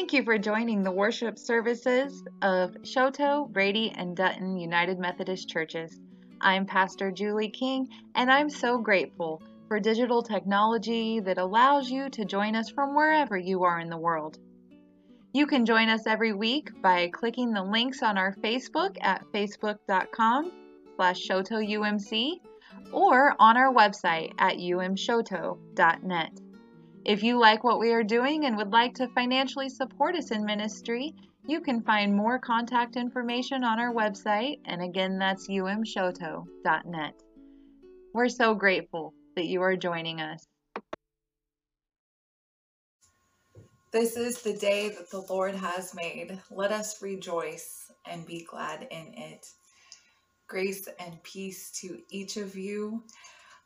Thank you for joining the worship services of Choteau, Brady, and Dutton United Methodist Churches. I'm Pastor Julie King, and I'm so grateful for digital technology that allows you to join us from wherever you are in the world. You can join us every week by clicking the links on our Facebook at facebook.com slash shotoumc or on our website at umshoto.net. If you like what we are doing and would like to financially support us in ministry, you can find more contact information on our website, and again, that's umshoto.net. We're so grateful that you are joining us. This is the day that the Lord has made. Let us rejoice and be glad in it. Grace and peace to each of you.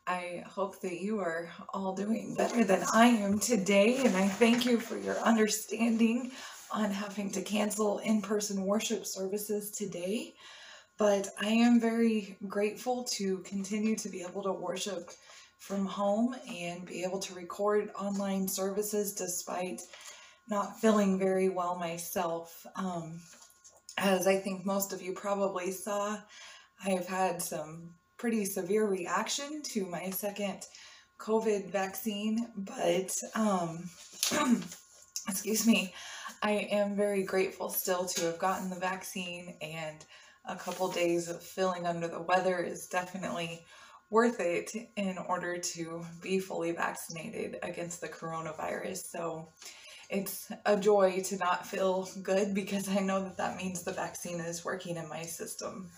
I hope that you are all doing better than I am today, and I thank you for your understanding on having to cancel in person worship services today. But I am very grateful to continue to be able to worship from home and be able to record online services despite not feeling very well myself. Um, as I think most of you probably saw, I have had some pretty severe reaction to my second COVID vaccine, but um, excuse me, I am very grateful still to have gotten the vaccine, and a couple days of feeling under the weather is definitely worth it in order to be fully vaccinated against the coronavirus. So it's a joy to not feel good because I know that that means the vaccine is working in my system.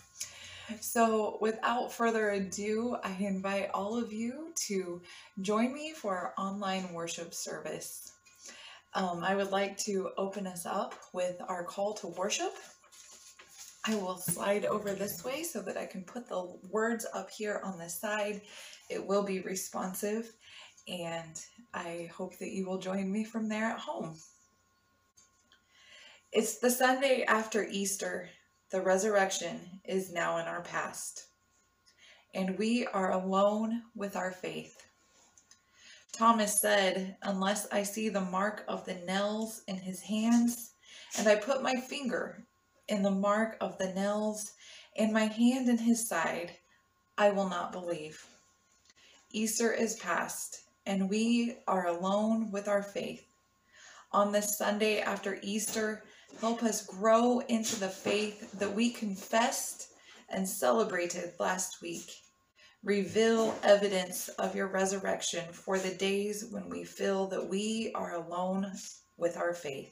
So, without further ado, I invite all of you to join me for our online worship service. Um, I would like to open us up with our call to worship. I will slide over this way so that I can put the words up here on the side. It will be responsive, and I hope that you will join me from there at home. It's the Sunday after Easter, the resurrection is now in our past, and we are alone with our faith. Thomas said, Unless I see the mark of the nails in his hands, and I put my finger in the mark of the nails, and my hand in his side, I will not believe. Easter is past, and we are alone with our faith. On this Sunday after Easter, Help us grow into the faith that we confessed and celebrated last week. Reveal evidence of your resurrection for the days when we feel that we are alone with our faith.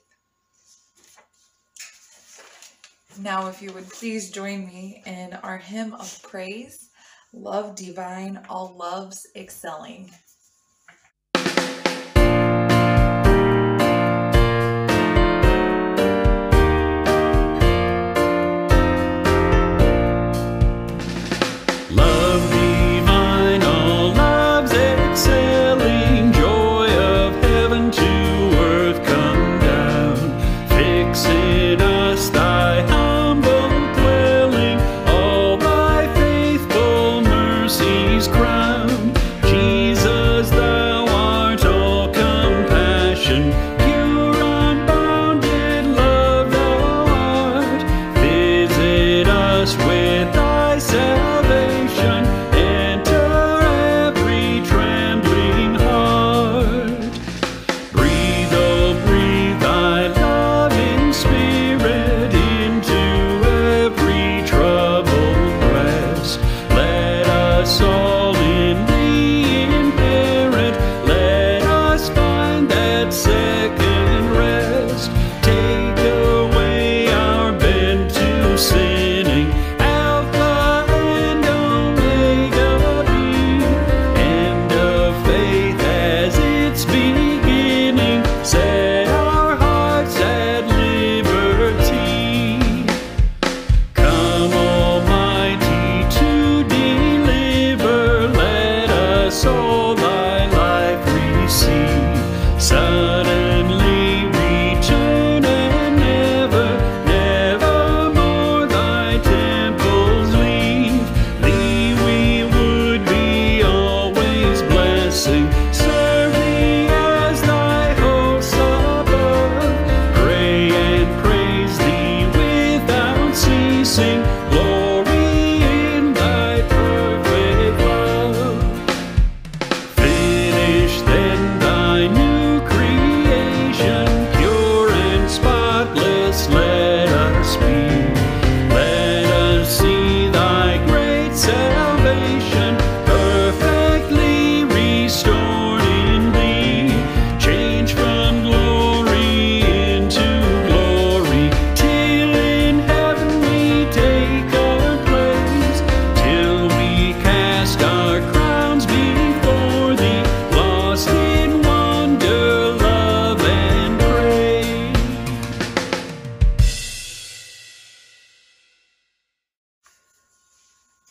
Now, if you would please join me in our hymn of praise, Love Divine, All Loves Excelling. sun.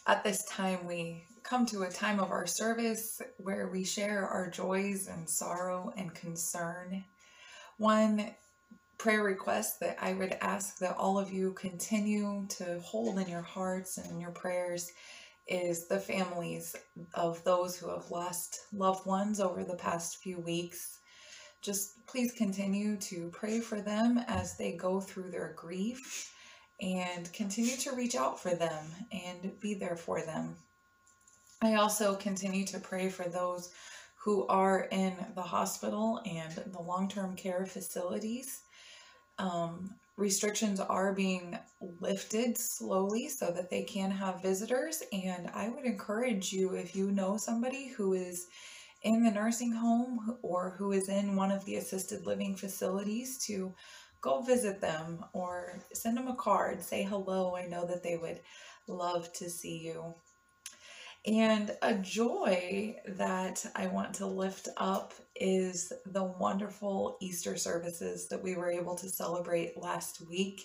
At this time, we come to a time of our service where we share our joys and sorrow and concern. One prayer request that I would ask that all of you continue to hold in your hearts and in your prayers is the families of those who have lost loved ones over the past few weeks. Just please continue to pray for them as they go through their grief and continue to reach out for them and be there for them. I also continue to pray for those who are in the hospital and the long term care facilities. Um, restrictions are being lifted slowly so that they can have visitors. And I would encourage you, if you know somebody who is in the nursing home or who is in one of the assisted living facilities, to go visit them or send them a card, say hello. I know that they would love to see you. And a joy that I want to lift up is the wonderful Easter services that we were able to celebrate last week.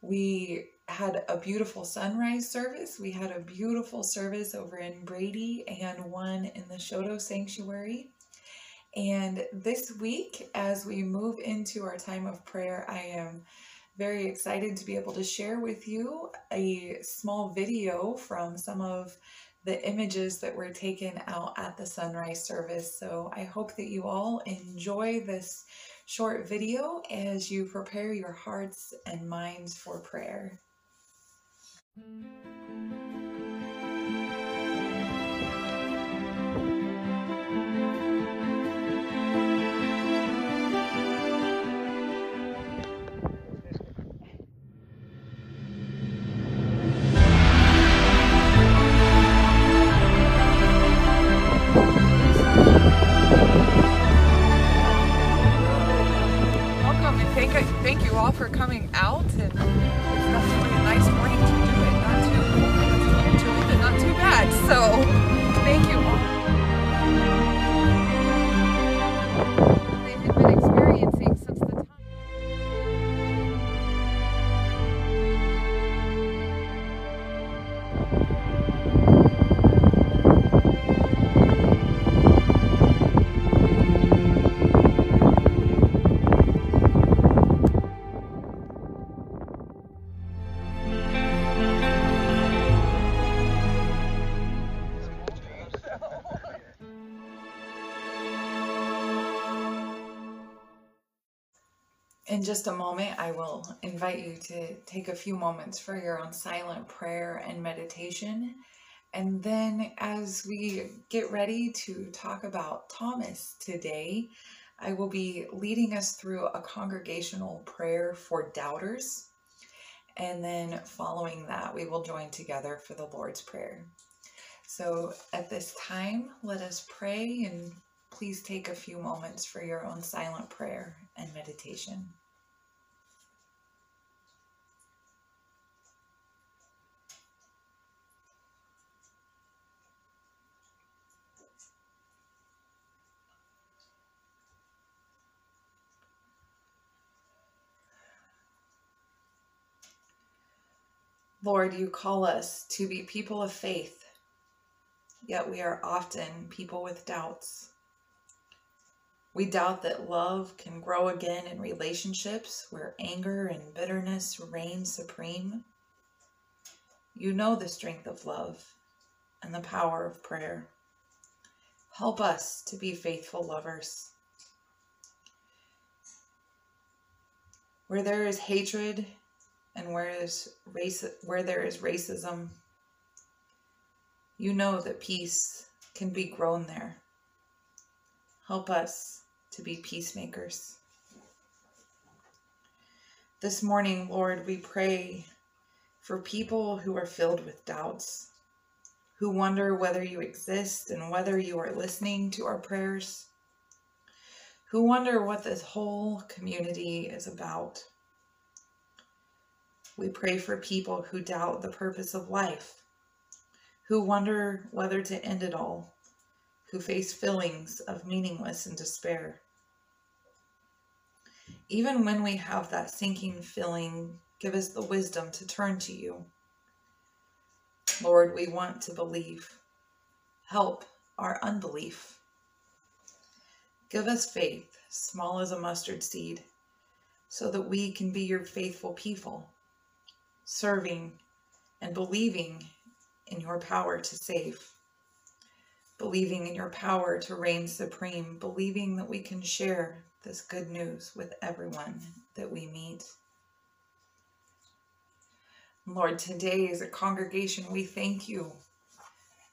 We had a beautiful sunrise service. We had a beautiful service over in Brady and one in the Choteau Sanctuary. And this week, as we move into our time of prayer, I am very excited to be able to share with you a small video from some of the images that were taken out at the sunrise service. So I hope that you all enjoy this short video as you prepare your hearts and minds for prayer. In just a moment, I will invite you to take a few moments for your own silent prayer and meditation. And then, as we get ready to talk about Thomas today, I will be leading us through a congregational prayer for doubters. And then, following that, we will join together for the Lord's Prayer. So, at this time, let us pray and please take a few moments for your own silent prayer and meditation. Lord, you call us to be people of faith, yet we are often people with doubts. We doubt that love can grow again in relationships where anger and bitterness reign supreme. You know the strength of love and the power of prayer. Help us to be faithful lovers. Where there is hatred and where is race where there is racism you know that peace can be grown there. Help us to be peacemakers. This morning lord we pray for people who are filled with doubts who wonder whether you exist and whether you are listening to our prayers who wonder what this whole community is about we pray for people who doubt the purpose of life, who wonder whether to end it all, who face feelings of meaningless and despair. Even when we have that sinking feeling, give us the wisdom to turn to you. Lord, we want to believe. Help our unbelief. Give us faith, small as a mustard seed, so that we can be your faithful people, serving and believing in your power to save, believing in your power to reign supreme, believing that we can share this good news with everyone that we meet. Lord, today as a congregation, we thank you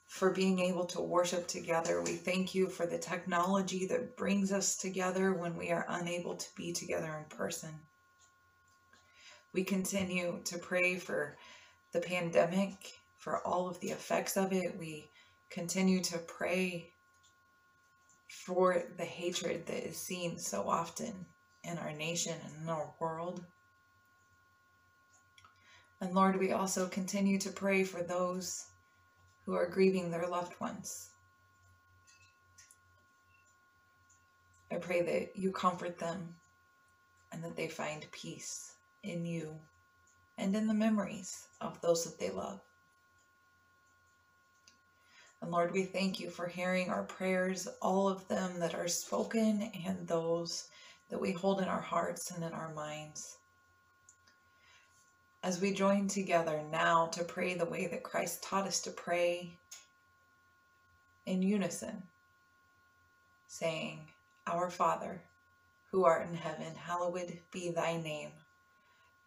for being able to worship together. We thank you for the technology that brings us together when we are unable to be together in person. We continue to pray for the pandemic, for all of the effects of it. We continue to pray for the hatred that is seen so often in our nation and in our world. And Lord, we also continue to pray for those who are grieving their loved ones. I pray that you comfort them and that they find peace in you and in the memories of those that they love. And Lord, we thank you for hearing our prayers, all of them that are spoken and those that we hold in our hearts and in our minds as we join together now to pray the way that Christ taught us to pray in unison, saying, Our Father, who art in heaven, hallowed be thy name.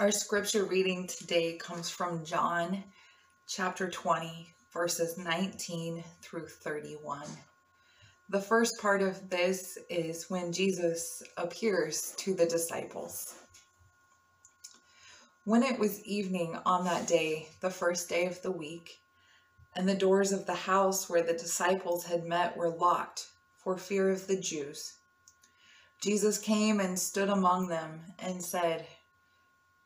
Our scripture reading today comes from John chapter 20, verses 19 through 31. The first part of this is when Jesus appears to the disciples. When it was evening on that day, the first day of the week, and the doors of the house where the disciples had met were locked for fear of the Jews, Jesus came and stood among them and said,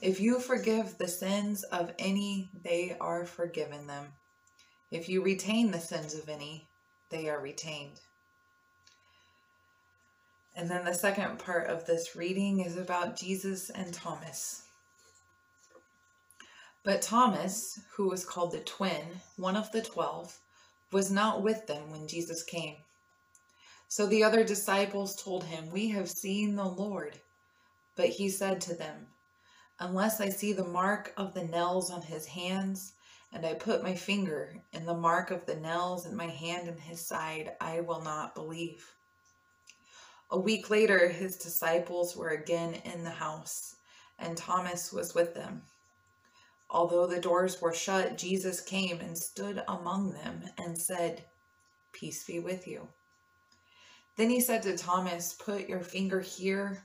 If you forgive the sins of any, they are forgiven them. If you retain the sins of any, they are retained. And then the second part of this reading is about Jesus and Thomas. But Thomas, who was called the twin, one of the twelve, was not with them when Jesus came. So the other disciples told him, We have seen the Lord. But he said to them, Unless I see the mark of the nails on his hands, and I put my finger in the mark of the nails and my hand in his side, I will not believe. A week later, his disciples were again in the house, and Thomas was with them. Although the doors were shut, Jesus came and stood among them and said, Peace be with you. Then he said to Thomas, Put your finger here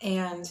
and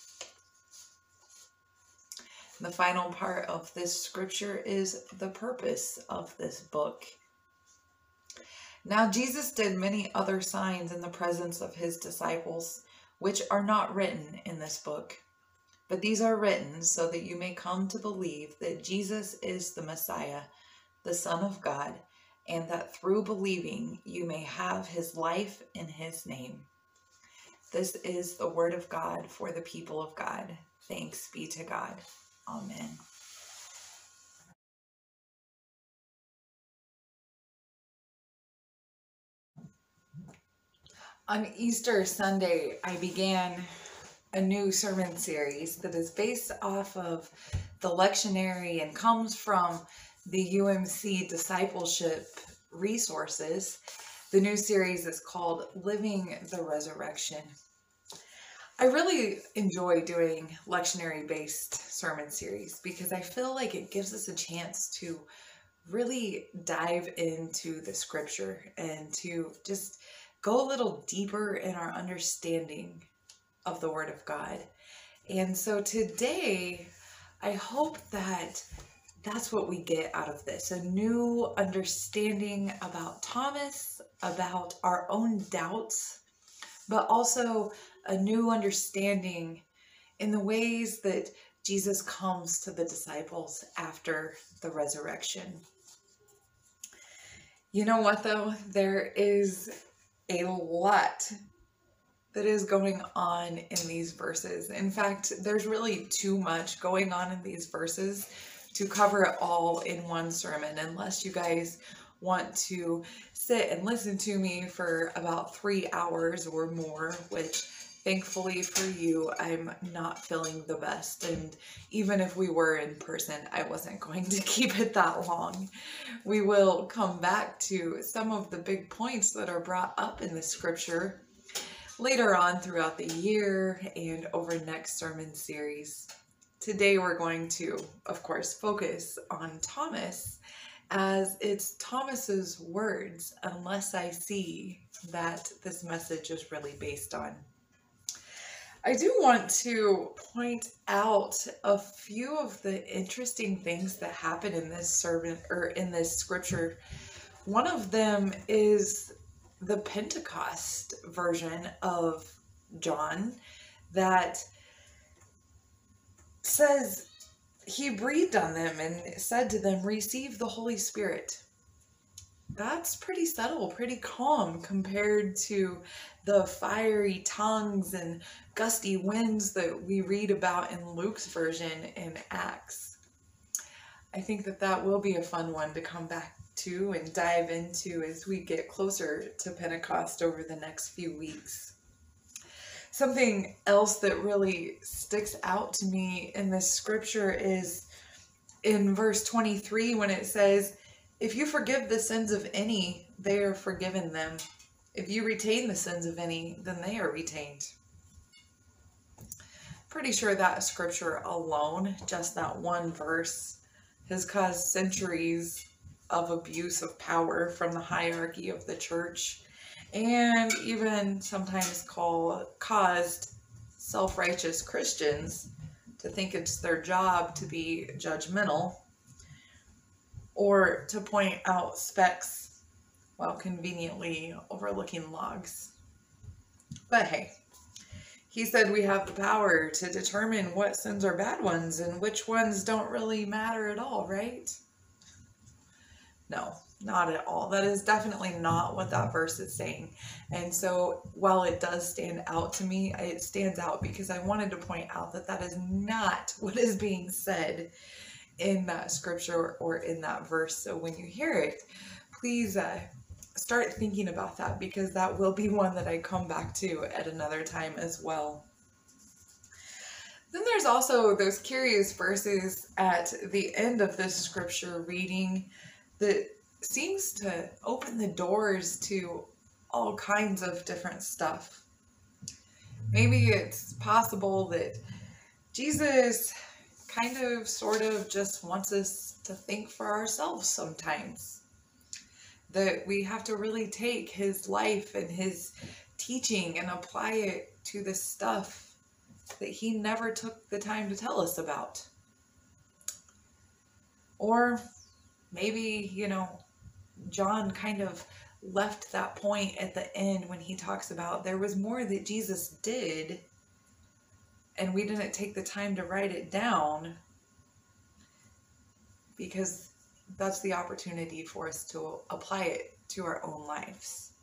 The final part of this scripture is the purpose of this book. Now, Jesus did many other signs in the presence of his disciples which are not written in this book. But these are written so that you may come to believe that Jesus is the Messiah, the Son of God, and that through believing you may have his life in his name. This is the word of God for the people of God. Thanks be to God. Amen. On Easter Sunday, I began a new sermon series that is based off of the lectionary and comes from the UMC discipleship resources. The new series is called Living the Resurrection. I really enjoy doing lectionary based sermon series because I feel like it gives us a chance to really dive into the scripture and to just go a little deeper in our understanding of the Word of God. And so today, I hope that that's what we get out of this a new understanding about Thomas, about our own doubts, but also a new understanding in the ways that Jesus comes to the disciples after the resurrection. You know what, though? There is a lot that is going on in these verses. In fact, there's really too much going on in these verses to cover it all in one sermon, unless you guys want to sit and listen to me for about three hours or more, which thankfully for you, I'm not feeling the best. And even if we were in person, I wasn't going to keep it that long. We will come back to some of the big points that are brought up in the scripture later on throughout the year and over next sermon series. Today we're going to, of course, focus on Thomas as it's Thomas's words, unless I see that this message is really based on. I do want to point out a few of the interesting things that happen in this sermon or in this scripture. One of them is the Pentecost version of John that says he breathed on them and said to them, Receive the Holy Spirit. That's pretty subtle, pretty calm compared to the fiery tongues and gusty winds that we read about in Luke's version in Acts. I think that that will be a fun one to come back to and dive into as we get closer to Pentecost over the next few weeks. Something else that really sticks out to me in this scripture is in verse 23 when it says, If you forgive the sins of any, they are forgiven them. If you retain the sins of any, then they are retained. Pretty sure that scripture alone, just that one verse, has caused centuries of abuse of power from the hierarchy of the church and even sometimes call caused self-righteous Christians to think it's their job to be judgmental or to point out specks while conveniently overlooking logs. But hey, he said we have the power to determine what sins are bad ones and which ones don't really matter at all, right? No, not at all. That is definitely not what that verse is saying. And so while it does stand out to me, it stands out because I wanted to point out that that is not what is being said in that scripture or in that verse. So when you hear it, please uh, start thinking about that because that will be one that I come back to at another time as well. Then there's also those curious verses at the end of this scripture reading that seems to open the doors to all kinds of different stuff. Maybe it's possible that Jesus kind of sort of just wants us to think for ourselves sometimes. That we have to really take his life and his teaching and apply it to the stuff that he never took the time to tell us about. Or maybe, you know, John kind of left that point at the end when he talks about there was more that Jesus did and we didn't take the time to write it down because that's the opportunity for us to apply it to our own lives.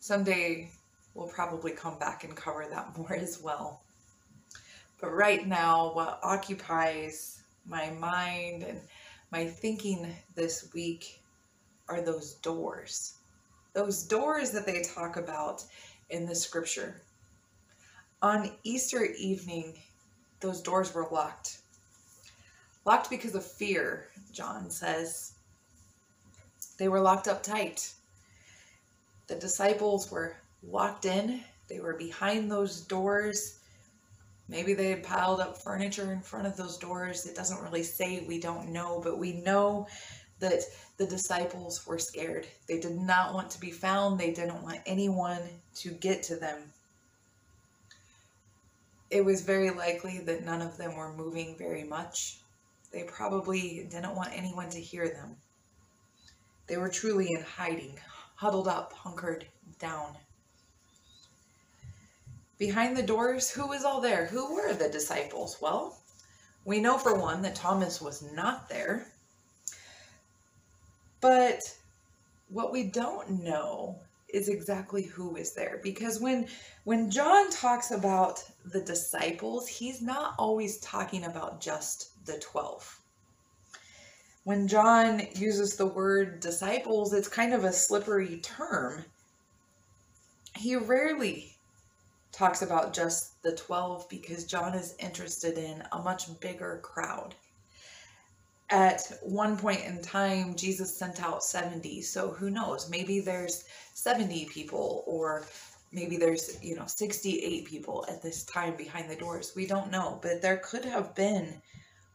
Someday we'll probably come back and cover that more as well. But right now, what occupies my mind and my thinking this week are those doors. Those doors that they talk about in the scripture. On Easter evening, those doors were locked. Locked because of fear, John says. They were locked up tight. The disciples were locked in, they were behind those doors. Maybe they had piled up furniture in front of those doors. It doesn't really say, we don't know, but we know that the disciples were scared. They did not want to be found, they didn't want anyone to get to them. It was very likely that none of them were moving very much. They probably didn't want anyone to hear them. They were truly in hiding, huddled up, hunkered down. Behind the doors, who was all there? Who were the disciples? Well, we know for one that Thomas was not there. But what we don't know is exactly who is there because when when John talks about the disciples, he's not always talking about just the 12. When John uses the word disciples, it's kind of a slippery term. He rarely talks about just the 12 because John is interested in a much bigger crowd. At one point in time, Jesus sent out 70. So who knows? Maybe there's 70 people or maybe there's, you know, 68 people at this time behind the doors. We don't know, but there could have been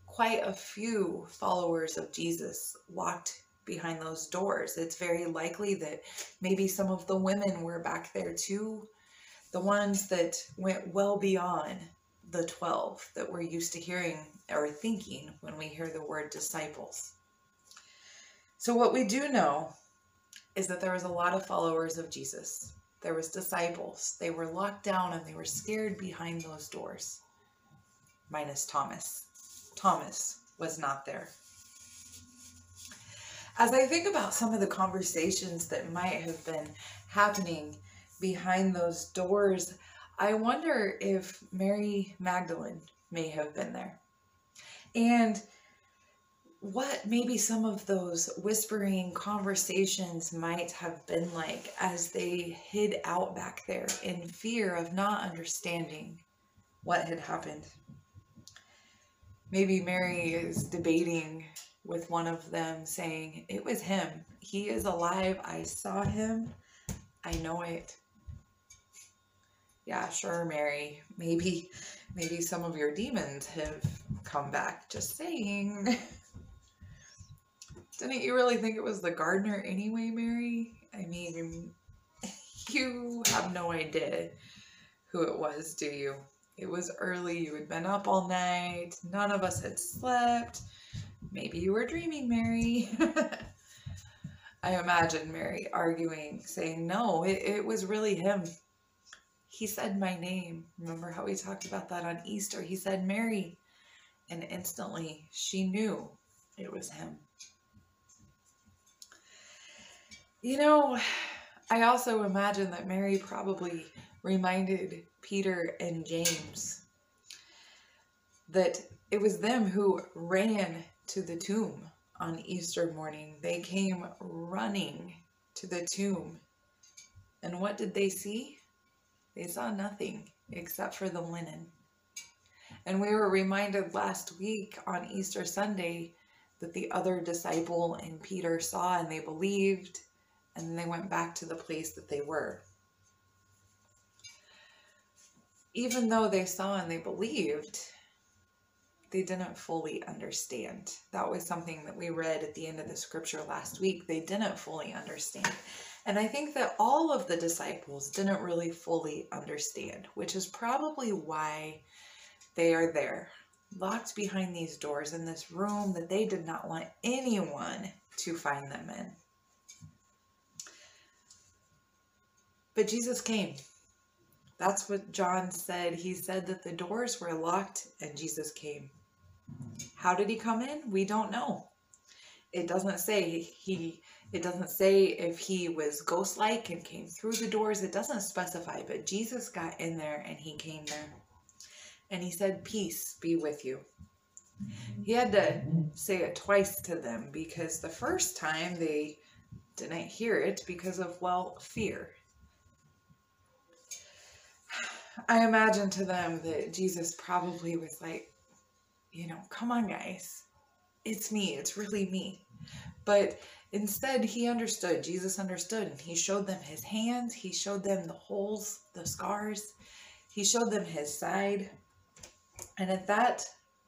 quite a few followers of Jesus locked behind those doors. It's very likely that maybe some of the women were back there too the ones that went well beyond the 12 that we're used to hearing or thinking when we hear the word disciples. So what we do know is that there was a lot of followers of Jesus. There was disciples. They were locked down and they were scared behind those doors. Minus Thomas. Thomas was not there. As I think about some of the conversations that might have been happening behind those doors, I wonder if Mary Magdalene may have been there. And what maybe some of those whispering conversations might have been like as they hid out back there in fear of not understanding what had happened. Maybe Mary is debating with one of them, saying, It was him. He is alive. I saw him. I know it yeah, sure, Mary. Maybe, maybe some of your demons have come back. Just saying. Didn't you really think it was the gardener anyway, Mary? I mean, you have no idea who it was, do you? It was early, you had been up all night, none of us had slept. Maybe you were dreaming, Mary. I imagine Mary arguing, saying, No, it, it was really him he said my name. Remember how we talked about that on Easter? He said Mary. And instantly she knew it was him. You know, I also imagine that Mary probably reminded Peter and James that it was them who ran to the tomb on Easter morning. They came running to the tomb. And what did they see? They saw nothing except for the linen. And we were reminded last week on Easter Sunday that the other disciple and Peter saw and they believed, and then they went back to the place that they were. Even though they saw and they believed, they didn't fully understand. That was something that we read at the end of the scripture last week. They didn't fully understand. And I think that all of the disciples didn't really fully understand, which is probably why they are there, locked behind these doors in this room that they did not want anyone to find them in. But Jesus came. That's what John said. He said that the doors were locked and Jesus came. How did he come in? We don't know. It doesn't say he it doesn't say if he was ghost like and came through the doors. It doesn't specify but jesus got in there and he came there. And he said peace be with you. He had to say it twice to them because the first time they didn't hear it because of well fear. I imagine to them that jesus probably was like you know come on guys. It's me. It's really me but instead, he understood. Jesus understood. And he showed them his hands. He showed them the holes, the scars. He showed them his side. And at that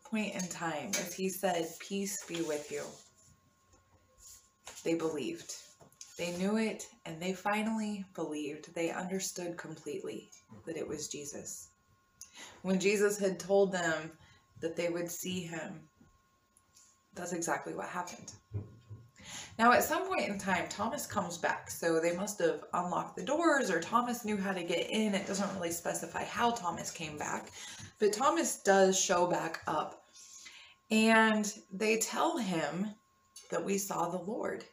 point in time, as he said, Peace be with you, they believed. They knew it and they finally believed. They understood completely that it was Jesus. When Jesus had told them that they would see him, that's exactly what happened. Now, at some point in time, Thomas comes back. So they must have unlocked the doors or Thomas knew how to get in. It doesn't really specify how Thomas came back, but Thomas does show back up. And they tell him that we saw the Lord.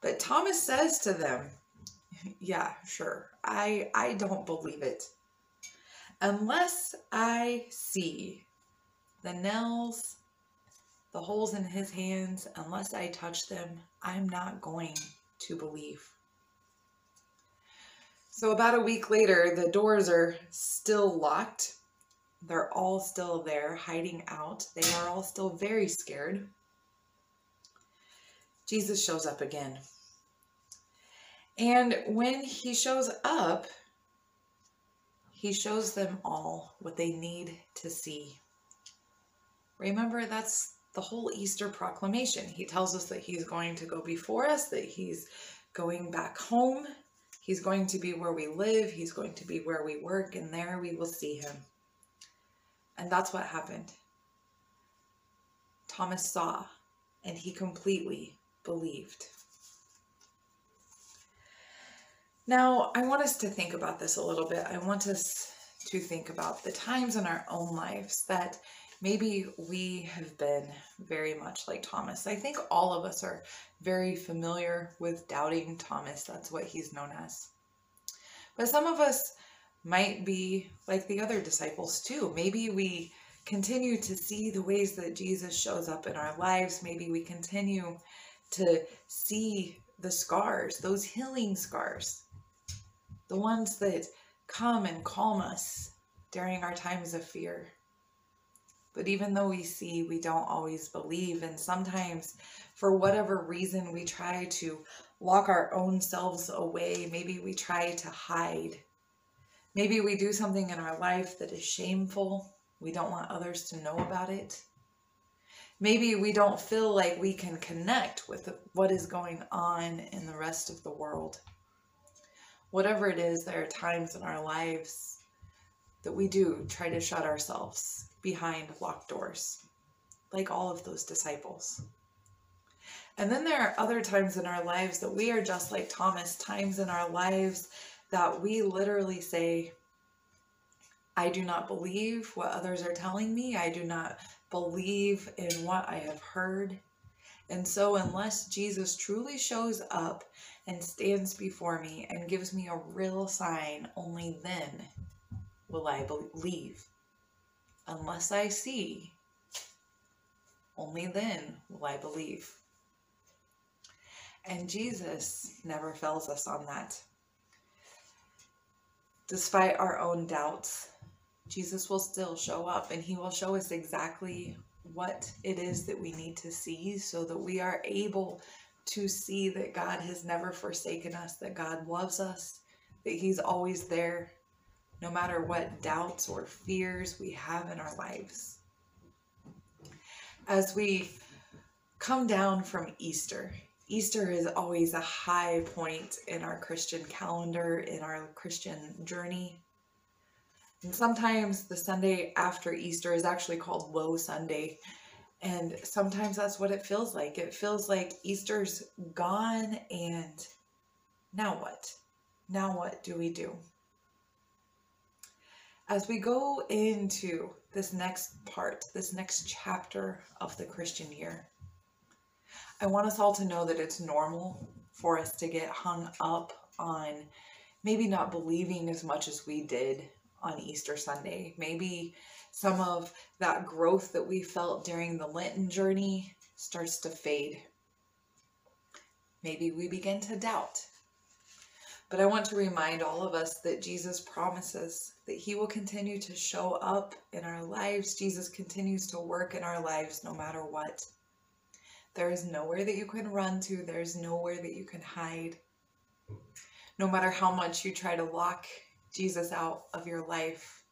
But Thomas says to them, yeah, sure. I I don't believe it. Unless I see the nails the holes in his hands, unless I touch them, I'm not going to believe. So, about a week later, the doors are still locked. They're all still there, hiding out. They are all still very scared. Jesus shows up again. And when he shows up, he shows them all what they need to see. Remember, that's the whole Easter proclamation. He tells us that he's going to go before us, that he's going back home. He's going to be where we live. He's going to be where we work, and there we will see him. And that's what happened. Thomas saw, and he completely believed. Now, I want us to think about this a little bit. I want us to think about the times in our own lives that maybe we have been very much like Thomas. I think all of us are very familiar with doubting Thomas. That's what he's known as. But some of us might be like the other disciples too. Maybe we continue to see the ways that Jesus shows up in our lives. Maybe we continue to see the scars, those healing scars, the ones that come and calm us during our times of fear. But even though we see, we don't always believe. And sometimes, for whatever reason, we try to lock our own selves away. Maybe we try to hide. Maybe we do something in our life that is shameful. We don't want others to know about it. Maybe we don't feel like we can connect with what is going on in the rest of the world. Whatever it is, there are times in our lives that we do try to shut ourselves behind locked doors, like all of those disciples. And then there are other times in our lives that we are just like Thomas, times in our lives that we literally say, I do not believe what others are telling me. I do not believe in what I have heard. And so, unless Jesus truly shows up and stands before me and gives me a real sign, only then will I believe unless I see, only then will I believe. And Jesus never fails us on that. Despite our own doubts, Jesus will still show up and he will show us exactly what it is that we need to see so that we are able to see that God has never forsaken us, that God loves us, that he's always there no matter what doubts or fears we have in our lives. As we come down from Easter, Easter is always a high point in our Christian calendar, in our Christian journey. And sometimes the Sunday after Easter is actually called Low Sunday. And sometimes that's what it feels like. It feels like Easter's gone, and now what? Now what do we do? As we go into this next part, this next chapter of the Christian year, I want us all to know that it's normal for us to get hung up on maybe not believing as much as we did on Easter Sunday. Maybe some of that growth that we felt during the Lenten journey starts to fade. Maybe we begin to doubt. But I want to remind all of us that Jesus promises that He will continue to show up in our lives. Jesus continues to work in our lives no matter what. There is nowhere that you can run to, there's nowhere that you can hide. No matter how much you try to lock Jesus out of your life,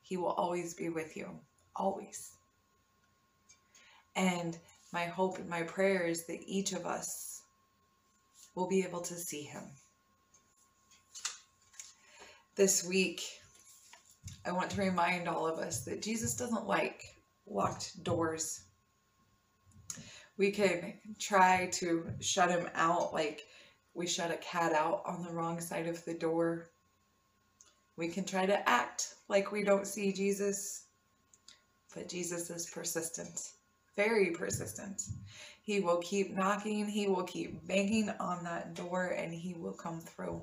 He will always be with you. Always. And my hope and my prayer is that each of us will be able to see Him. This week, I want to remind all of us that Jesus doesn't like locked doors we can try to shut him out like we shut a cat out on the wrong side of the door. We can try to act like we don't see Jesus, but Jesus is persistent, very persistent. He will keep knocking, he will keep banging on that door, and he will come through.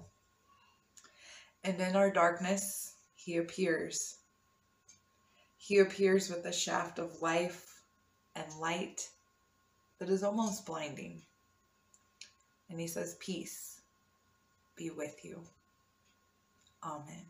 And in our darkness, he appears. He appears with a shaft of life and light that is almost blinding. And he says, Peace be with you. Amen.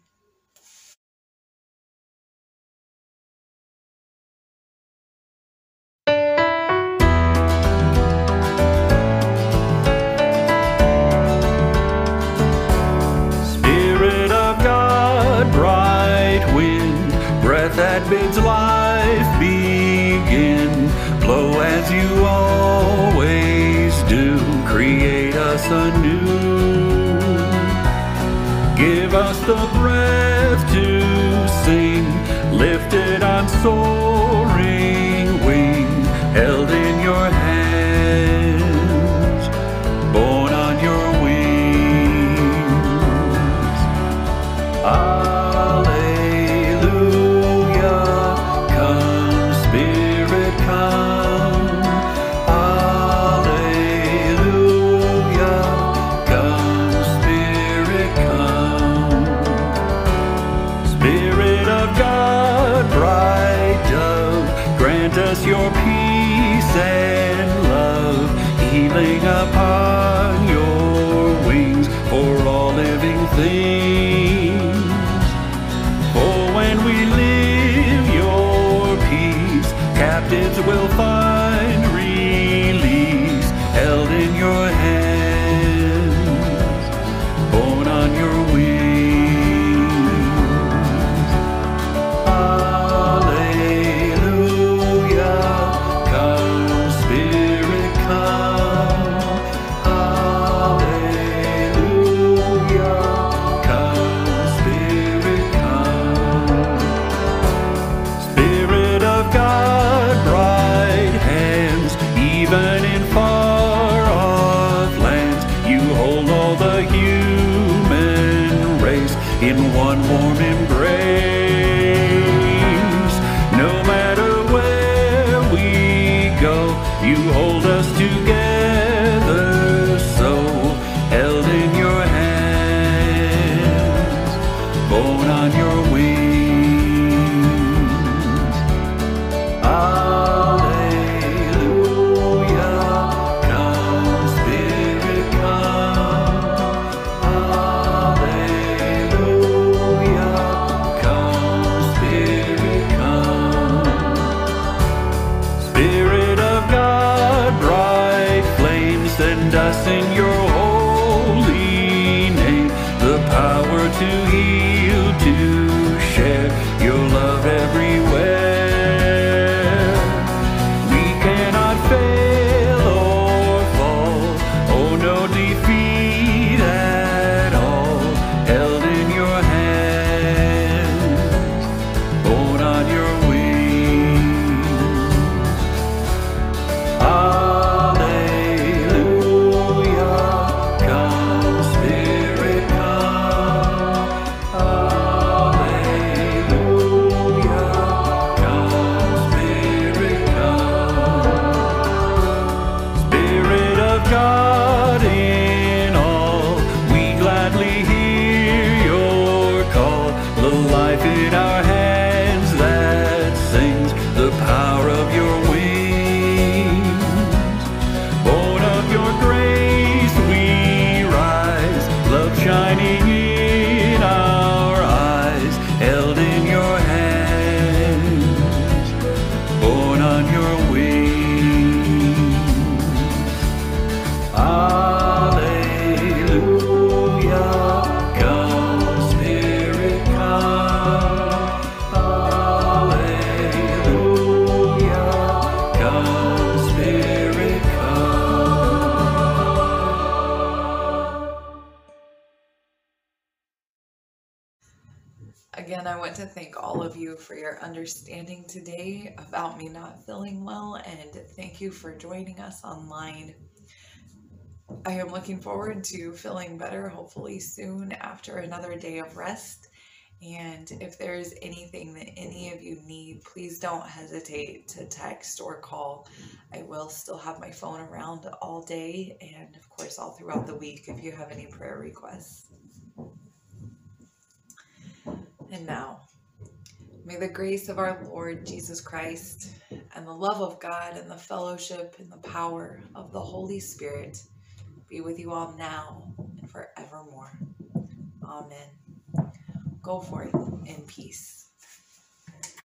Always do, create us anew. Give us the breath to heal, want to thank all of you for your understanding today about me not feeling well, and thank you for joining us online. I am looking forward to feeling better, hopefully soon, after another day of rest. And if there's anything that any of you need, please don't hesitate to text or call. I will still have my phone around all day and, of course, all throughout the week if you have any prayer requests. And now, may the grace of our Lord Jesus Christ and the love of God and the fellowship and the power of the Holy Spirit be with you all now and forevermore. Amen. Go forth in peace.